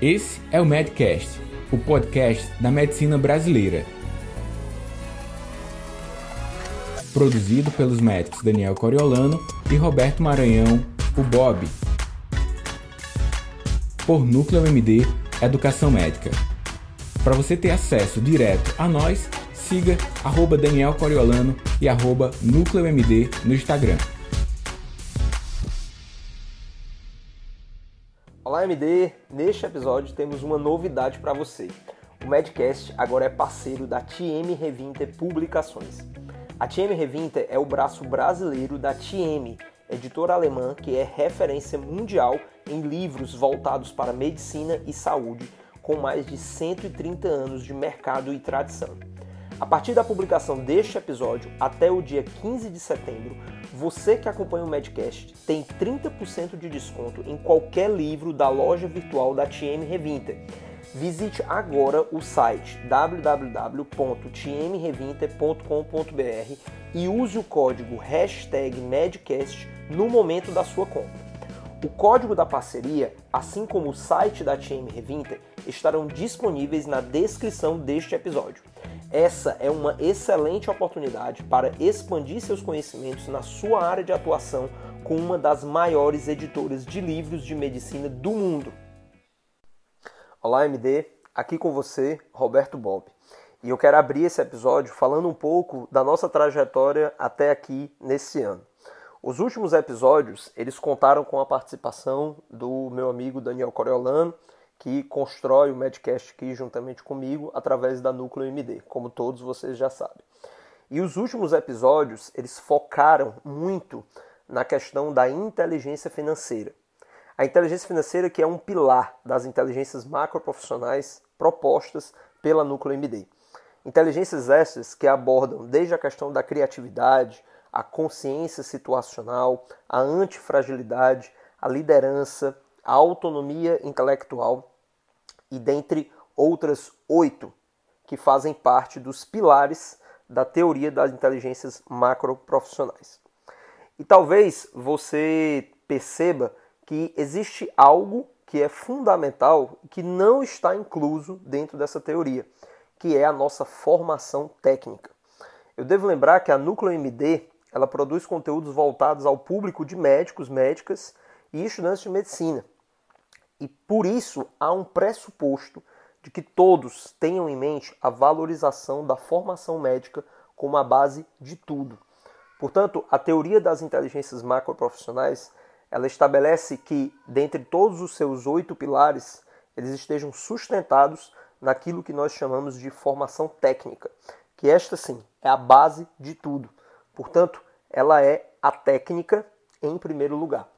Esse é o Medcast, o podcast da medicina brasileira. Produzido pelos médicos Daniel Coriolano e Roberto Maranhão, o Bob. Por Núcleo MD Educação Médica. Para você ter acesso direto a nós, siga arroba Daniel Coriolano e arroba Núcleo MD no Instagram. Olá MD, neste episódio temos uma novidade para você. O Medcast agora é parceiro da TM Revinte Publicações. A TM Revinte é o braço brasileiro da TM, editora alemã que é referência mundial em livros voltados para medicina e saúde, com mais de 130 anos de mercado e tradição. A partir da publicação deste episódio até o dia 15 de setembro, você que acompanha o Medcast tem 30% de desconto em qualquer livro da loja virtual da TM Revinter. Visite agora o site www.tmrevinter.com.br e use o código hashtag Medcast no momento da sua compra. O código da parceria, assim como o site da TM Revinter, estarão disponíveis na descrição deste episódio. Essa é uma excelente oportunidade para expandir seus conhecimentos na sua área de atuação com uma das maiores editoras de livros de medicina do mundo. Olá, MD, aqui com você, Roberto Bob. E eu quero abrir esse episódio falando um pouco da nossa trajetória até aqui nesse ano. Os últimos episódios, eles contaram com a participação do meu amigo Daniel Coriolano, que constrói o Medcast aqui juntamente comigo através da Núcleo MD, como todos vocês já sabem. E os últimos episódios, eles focaram muito na questão da inteligência financeira. A inteligência financeira que é um pilar das inteligências macroprofissionais propostas pela Núcleo MD. Inteligências essas que abordam desde a questão da criatividade, a consciência situacional, a antifragilidade, a liderança, a autonomia intelectual e dentre outras oito que fazem parte dos pilares da teoria das inteligências macroprofissionais. E talvez você perceba que existe algo que é fundamental que não está incluso dentro dessa teoria, que é a nossa formação técnica. Eu devo lembrar que a Núcleo MD ela produz conteúdos voltados ao público de médicos, médicas e estudantes de medicina. E por isso há um pressuposto de que todos tenham em mente a valorização da formação médica como a base de tudo. Portanto, a teoria das inteligências macroprofissionais ela estabelece que, dentre todos os seus oito pilares, eles estejam sustentados naquilo que nós chamamos de formação técnica, que esta sim é a base de tudo. Portanto, ela é a técnica em primeiro lugar.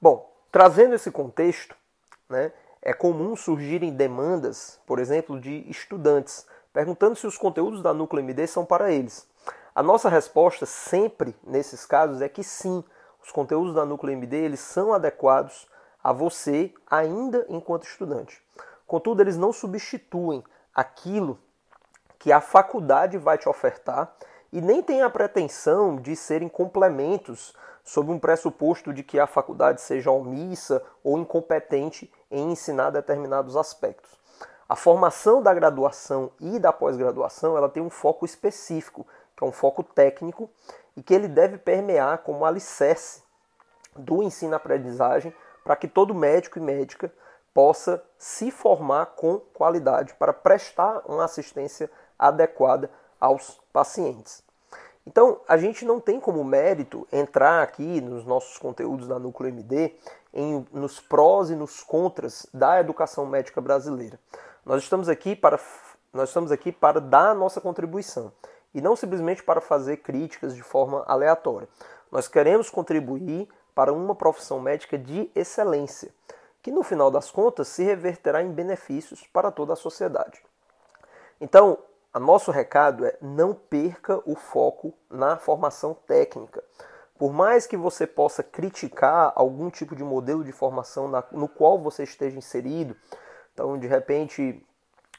Bom, Trazendo esse contexto, né, é comum surgirem demandas, por exemplo, de estudantes, perguntando se os conteúdos da Núcleo MD são para eles. A nossa resposta sempre nesses casos é que sim, os conteúdos da Núcleo MD eles são adequados a você ainda enquanto estudante. Contudo, eles não substituem aquilo que a faculdade vai te ofertar e nem têm a pretensão de serem complementos sob um pressuposto de que a faculdade seja omissa ou incompetente em ensinar determinados aspectos. A formação da graduação e da pós-graduação ela tem um foco específico, que é um foco técnico e que ele deve permear como alicerce do ensino-aprendizagem para que todo médico e médica possa se formar com qualidade para prestar uma assistência adequada aos pacientes. Então, a gente não tem como mérito entrar aqui nos nossos conteúdos da Núcleo MD em, nos prós e nos contras da educação médica brasileira. Nós estamos aqui para nós estamos aqui para dar a nossa contribuição e não simplesmente para fazer críticas de forma aleatória. Nós queremos contribuir para uma profissão médica de excelência, que no final das contas se reverterá em benefícios para toda a sociedade. Então, a nosso recado é não perca o foco na formação técnica. Por mais que você possa criticar algum tipo de modelo de formação na, no qual você esteja inserido, então de repente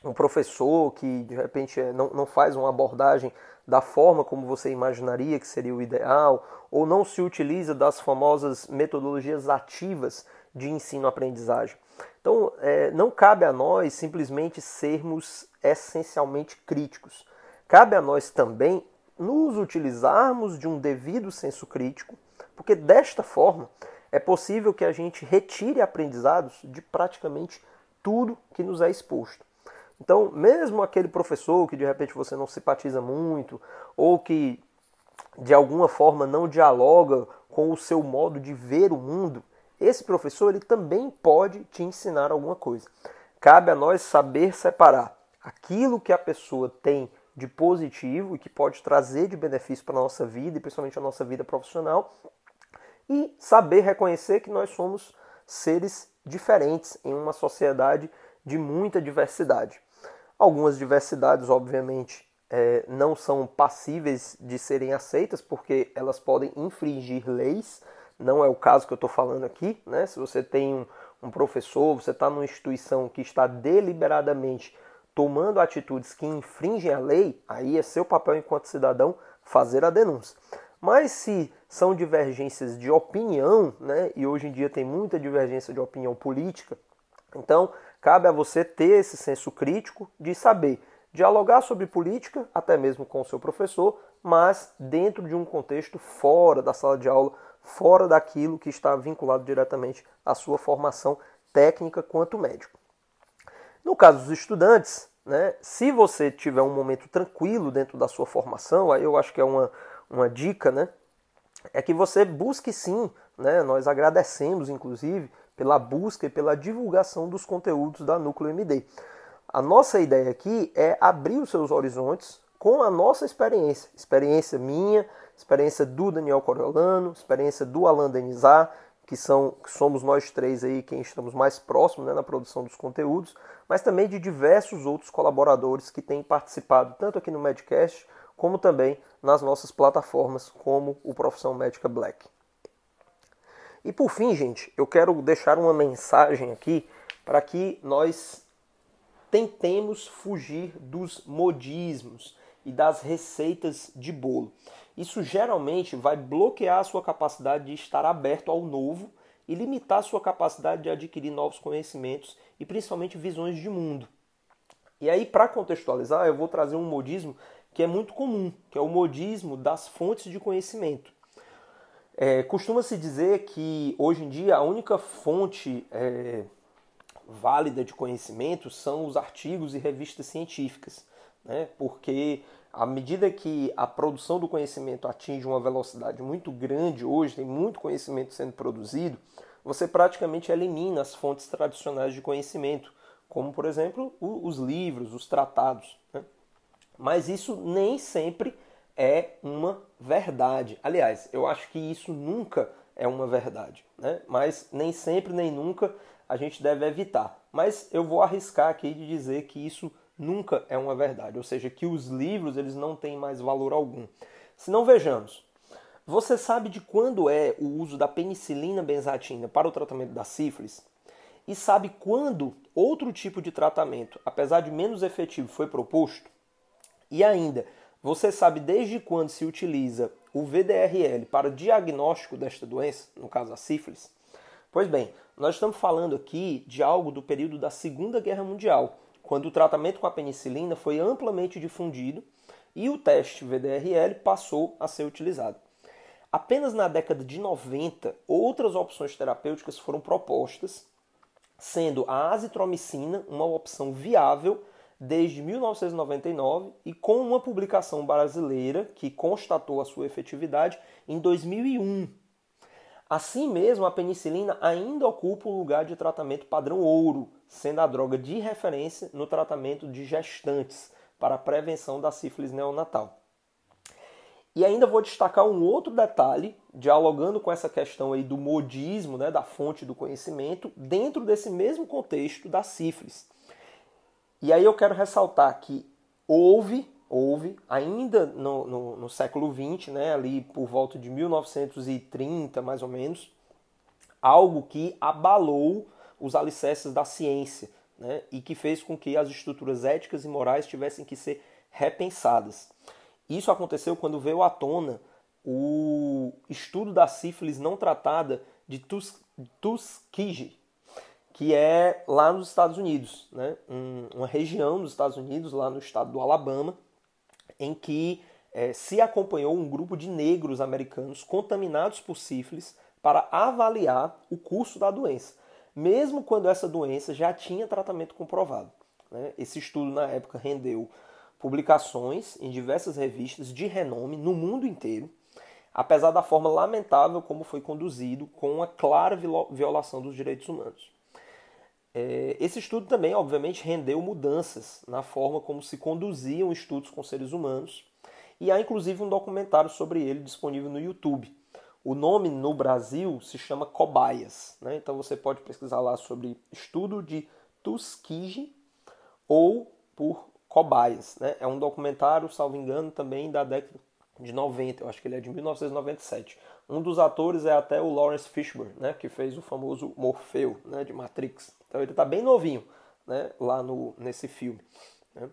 um professor que de repente é, não, não faz uma abordagem da forma como você imaginaria que seria o ideal, ou não se utiliza das famosas metodologias ativas de ensino-aprendizagem. Então, é, não cabe a nós simplesmente sermos essencialmente críticos. Cabe a nós também nos utilizarmos de um devido senso crítico, porque desta forma é possível que a gente retire aprendizados de praticamente tudo que nos é exposto. Então, mesmo aquele professor que de repente você não simpatiza muito, ou que de alguma forma não dialoga com o seu modo de ver o mundo, esse professor ele também pode te ensinar alguma coisa. Cabe a nós saber separar aquilo que a pessoa tem de positivo e que pode trazer de benefício para a nossa vida e principalmente a nossa vida profissional e saber reconhecer que nós somos seres diferentes em uma sociedade de muita diversidade. Algumas diversidades, obviamente, é, não são passíveis de serem aceitas porque elas podem infringir leis. Não é o caso que eu estou falando aqui. Né? Se você tem um, um professor, você está numa instituição que está deliberadamente tomando atitudes que infringem a lei, aí é seu papel enquanto cidadão fazer a denúncia. Mas se são divergências de opinião, né, e hoje em dia tem muita divergência de opinião política, então cabe a você ter esse senso crítico de saber dialogar sobre política, até mesmo com o seu professor, mas dentro de um contexto fora da sala de aula, fora daquilo que está vinculado diretamente à sua formação técnica quanto médico. No caso dos estudantes, né, se você tiver um momento tranquilo dentro da sua formação, aí eu acho que é uma, uma dica, né, é que você busque sim, né, nós agradecemos inclusive pela busca e pela divulgação dos conteúdos da Núcleo MD. A nossa ideia aqui é abrir os seus horizontes com a nossa experiência, experiência minha, experiência do Daniel Coriolano, experiência do Alan Denizar, que, são, que somos nós três aí quem estamos mais próximos né, na produção dos conteúdos, mas também de diversos outros colaboradores que têm participado tanto aqui no Medcast como também nas nossas plataformas como o Profissão Médica Black. E por fim, gente, eu quero deixar uma mensagem aqui para que nós tentemos fugir dos modismos e das receitas de bolo. Isso geralmente vai bloquear a sua capacidade de estar aberto ao novo e limitar a sua capacidade de adquirir novos conhecimentos e principalmente visões de mundo. E aí, para contextualizar, eu vou trazer um modismo que é muito comum, que é o modismo das fontes de conhecimento. É, Costuma-se dizer que hoje em dia a única fonte é, válida de conhecimento são os artigos e revistas científicas, né? porque à medida que a produção do conhecimento atinge uma velocidade muito grande hoje, tem muito conhecimento sendo produzido, você praticamente elimina as fontes tradicionais de conhecimento, como por exemplo os livros, os tratados. Né? Mas isso nem sempre é uma verdade. Aliás, eu acho que isso nunca é uma verdade, né? mas nem sempre nem nunca a gente deve evitar. Mas eu vou arriscar aqui de dizer que isso nunca é uma verdade, ou seja, que os livros eles não têm mais valor algum. Se não vejamos, você sabe de quando é o uso da penicilina benzatina para o tratamento da sífilis? E sabe quando outro tipo de tratamento, apesar de menos efetivo, foi proposto? E ainda, você sabe desde quando se utiliza o VDRL para diagnóstico desta doença, no caso a sífilis? Pois bem, nós estamos falando aqui de algo do período da Segunda Guerra Mundial, quando o tratamento com a penicilina foi amplamente difundido e o teste VDRL passou a ser utilizado. Apenas na década de 90, outras opções terapêuticas foram propostas, sendo a azitromicina uma opção viável desde 1999 e com uma publicação brasileira que constatou a sua efetividade em 2001. Assim mesmo, a penicilina ainda ocupa o lugar de tratamento padrão ouro, sendo a droga de referência no tratamento de gestantes para a prevenção da sífilis neonatal. E ainda vou destacar um outro detalhe, dialogando com essa questão aí do modismo, né, da fonte do conhecimento, dentro desse mesmo contexto da sífilis. E aí eu quero ressaltar que houve, houve ainda no, no, no século XX, né, ali por volta de 1930 mais ou menos, algo que abalou os alicerces da ciência né, e que fez com que as estruturas éticas e morais tivessem que ser repensadas. Isso aconteceu quando veio à tona o estudo da sífilis não tratada de Tuskegee, que é lá nos Estados Unidos, né? Um, uma região dos Estados Unidos, lá no estado do Alabama, em que é, se acompanhou um grupo de negros americanos contaminados por sífilis para avaliar o curso da doença, mesmo quando essa doença já tinha tratamento comprovado. Né? Esse estudo, na época, rendeu publicações em diversas revistas de renome no mundo inteiro, apesar da forma lamentável como foi conduzido, com uma clara violação dos direitos humanos. É, esse estudo também, obviamente, rendeu mudanças na forma como se conduziam estudos com seres humanos, e há inclusive um documentário sobre ele disponível no YouTube. O nome no Brasil se chama Cobaias, né? então você pode pesquisar lá sobre estudo de Tuskegee ou por Cobaias. Né? É um documentário, salvo engano, também da década de 90, eu acho que ele é de 1997. Um dos atores é até o Lawrence Fishburne, né, que fez o famoso Morfeu né, de Matrix. Então ele está bem novinho né, lá no, nesse filme. Né?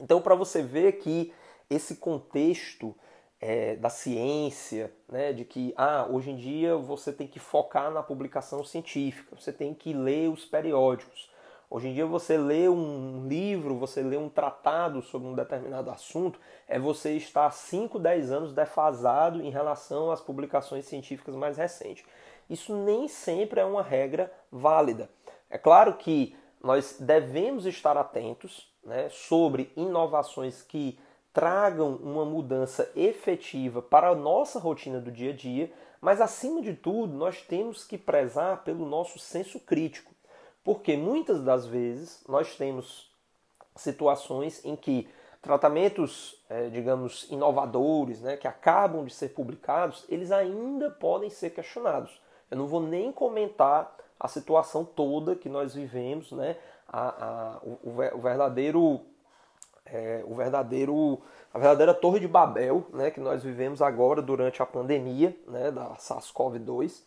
Então, para você ver que esse contexto é, da ciência, né, de que ah, hoje em dia você tem que focar na publicação científica, você tem que ler os periódicos. Hoje em dia você lê um livro, você lê um tratado sobre um determinado assunto, é você estar 5, 10 anos defasado em relação às publicações científicas mais recentes. Isso nem sempre é uma regra válida. É claro que nós devemos estar atentos né, sobre inovações que tragam uma mudança efetiva para a nossa rotina do dia a dia, mas acima de tudo, nós temos que prezar pelo nosso senso crítico, porque muitas das vezes nós temos situações em que tratamentos, é, digamos, inovadores, né, que acabam de ser publicados, eles ainda podem ser questionados. Eu não vou nem comentar a situação toda que nós vivemos, né, a, a o, o verdadeiro é, o verdadeiro, a verdadeira torre de Babel, né, que nós vivemos agora durante a pandemia, né, da SARS-CoV-2,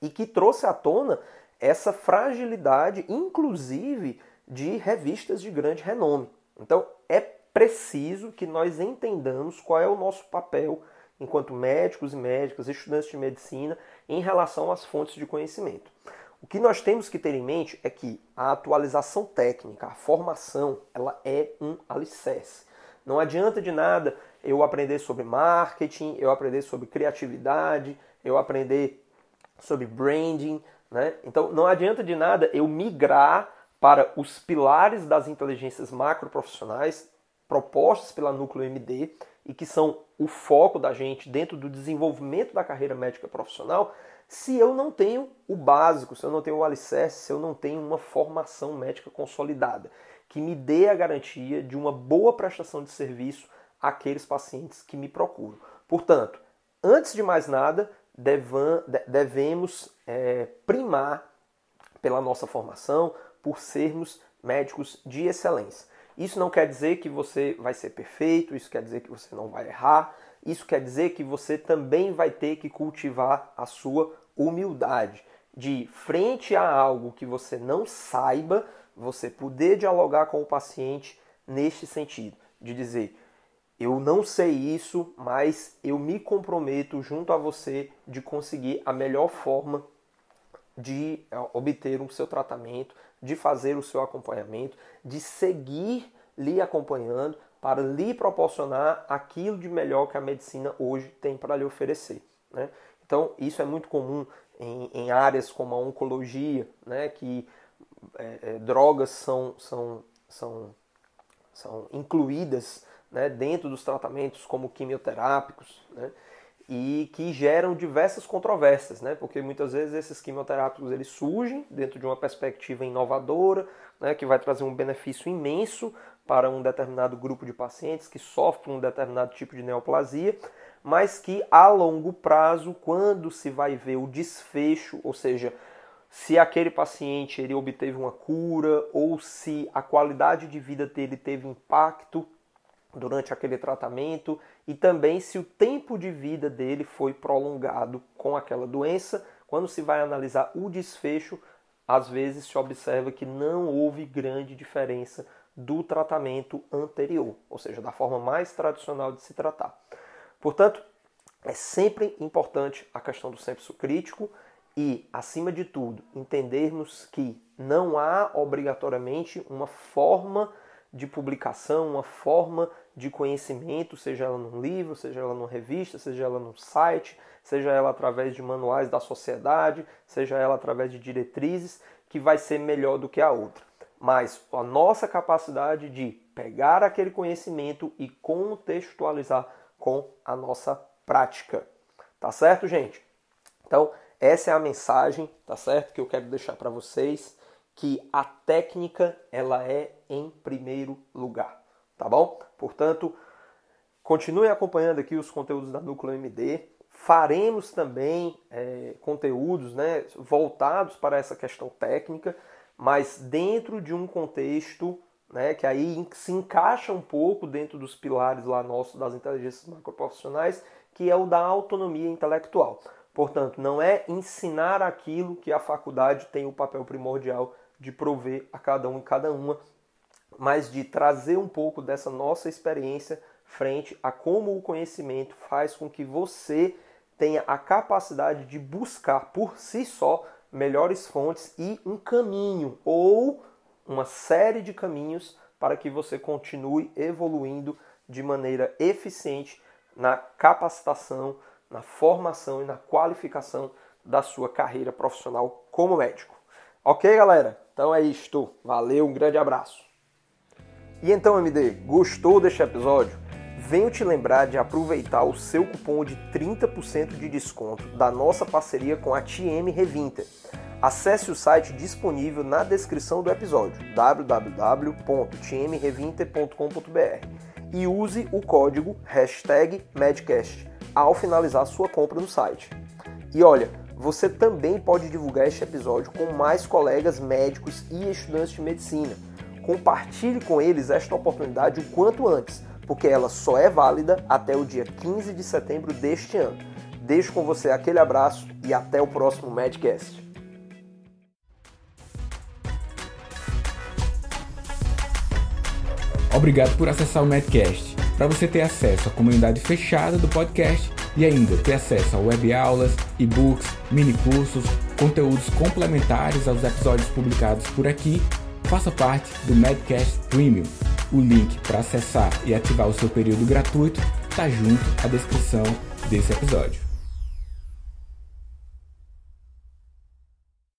e que trouxe à tona essa fragilidade, inclusive de revistas de grande renome. Então, é preciso que nós entendamos qual é o nosso papel enquanto médicos e médicas, estudantes de medicina, em relação às fontes de conhecimento. O que nós temos que ter em mente é que a atualização técnica, a formação, ela é um alicerce. Não adianta de nada eu aprender sobre marketing, eu aprender sobre criatividade, eu aprender sobre branding, né? Então não adianta de nada eu migrar para os pilares das inteligências macroprofissionais propostas pela Núcleo MD e que são o foco da gente dentro do desenvolvimento da carreira médica profissional, se eu não tenho o básico, se eu não tenho o alicerce, se eu não tenho uma formação médica consolidada, que me dê a garantia de uma boa prestação de serviço àqueles pacientes que me procuram. Portanto, antes de mais nada, devemos é, primar pela nossa formação, por sermos médicos de excelência. Isso não quer dizer que você vai ser perfeito, isso quer dizer que você não vai errar, isso quer dizer que você também vai ter que cultivar a sua humildade. De frente a algo que você não saiba, você poder dialogar com o paciente neste sentido, de dizer: eu não sei isso, mas eu me comprometo junto a você de conseguir a melhor forma de eh, obter o seu tratamento, de fazer o seu acompanhamento, de seguir lhe acompanhando para lhe proporcionar aquilo de melhor que a medicina hoje tem para lhe oferecer. Né? Então, isso é muito comum em, em áreas como a oncologia, né? que é, é, drogas são, são, são, são incluídas né? dentro dos tratamentos como quimioterápicos. Né? e que geram diversas controvérsias, né? Porque muitas vezes esses quimioterápicos eles surgem dentro de uma perspectiva inovadora, né? Que vai trazer um benefício imenso para um determinado grupo de pacientes que sofrem um determinado tipo de neoplasia, mas que a longo prazo, quando se vai ver o desfecho, ou seja, se aquele paciente ele obteve uma cura ou se a qualidade de vida dele teve impacto durante aquele tratamento e também se o tempo de vida dele foi prolongado com aquela doença. Quando se vai analisar o desfecho, às vezes se observa que não houve grande diferença do tratamento anterior, ou seja, da forma mais tradicional de se tratar. Portanto, é sempre importante a questão do senso crítico, e, acima de tudo, entendermos que não há obrigatoriamente uma forma de publicação, uma forma de conhecimento, seja ela num livro, seja ela numa revista, seja ela num site, seja ela através de manuais da sociedade, seja ela através de diretrizes, que vai ser melhor do que a outra. Mas a nossa capacidade de pegar aquele conhecimento e contextualizar com a nossa prática. Tá certo, gente? Então, essa é a mensagem, tá certo? Que eu quero deixar para vocês que a técnica ela é em primeiro lugar, tá bom? Portanto, continue acompanhando aqui os conteúdos da Núcleo MD. Faremos também é, conteúdos né, voltados para essa questão técnica, mas dentro de um contexto né, que aí se encaixa um pouco dentro dos pilares lá nossos das inteligências macroprofissionais, que é o da autonomia intelectual. Portanto, não é ensinar aquilo que a faculdade tem o papel primordial de prover a cada um e cada uma, mas de trazer um pouco dessa nossa experiência frente a como o conhecimento faz com que você tenha a capacidade de buscar por si só melhores fontes e um caminho ou uma série de caminhos para que você continue evoluindo de maneira eficiente na capacitação, na formação e na qualificação da sua carreira profissional como médico. Ok, galera? Então é isto. Valeu, um grande abraço. E então, MD, gostou deste episódio? Venho te lembrar de aproveitar o seu cupom de 30% de desconto da nossa parceria com a TM Revinter. Acesse o site disponível na descrição do episódio www.tmrevinter.com.br e use o código hashtag Medcast ao finalizar sua compra no site. E olha, você também pode divulgar este episódio com mais colegas médicos e estudantes de medicina. Compartilhe com eles esta oportunidade o quanto antes, porque ela só é válida até o dia 15 de setembro deste ano. Deixo com você aquele abraço e até o próximo Medcast. Obrigado por acessar o Medcast. Para você ter acesso à comunidade fechada do podcast e ainda ter acesso a web aulas, e-books, mini cursos, conteúdos complementares aos episódios publicados por aqui, faça parte do Medcast Premium. O link para acessar e ativar o seu período gratuito está junto à descrição desse episódio.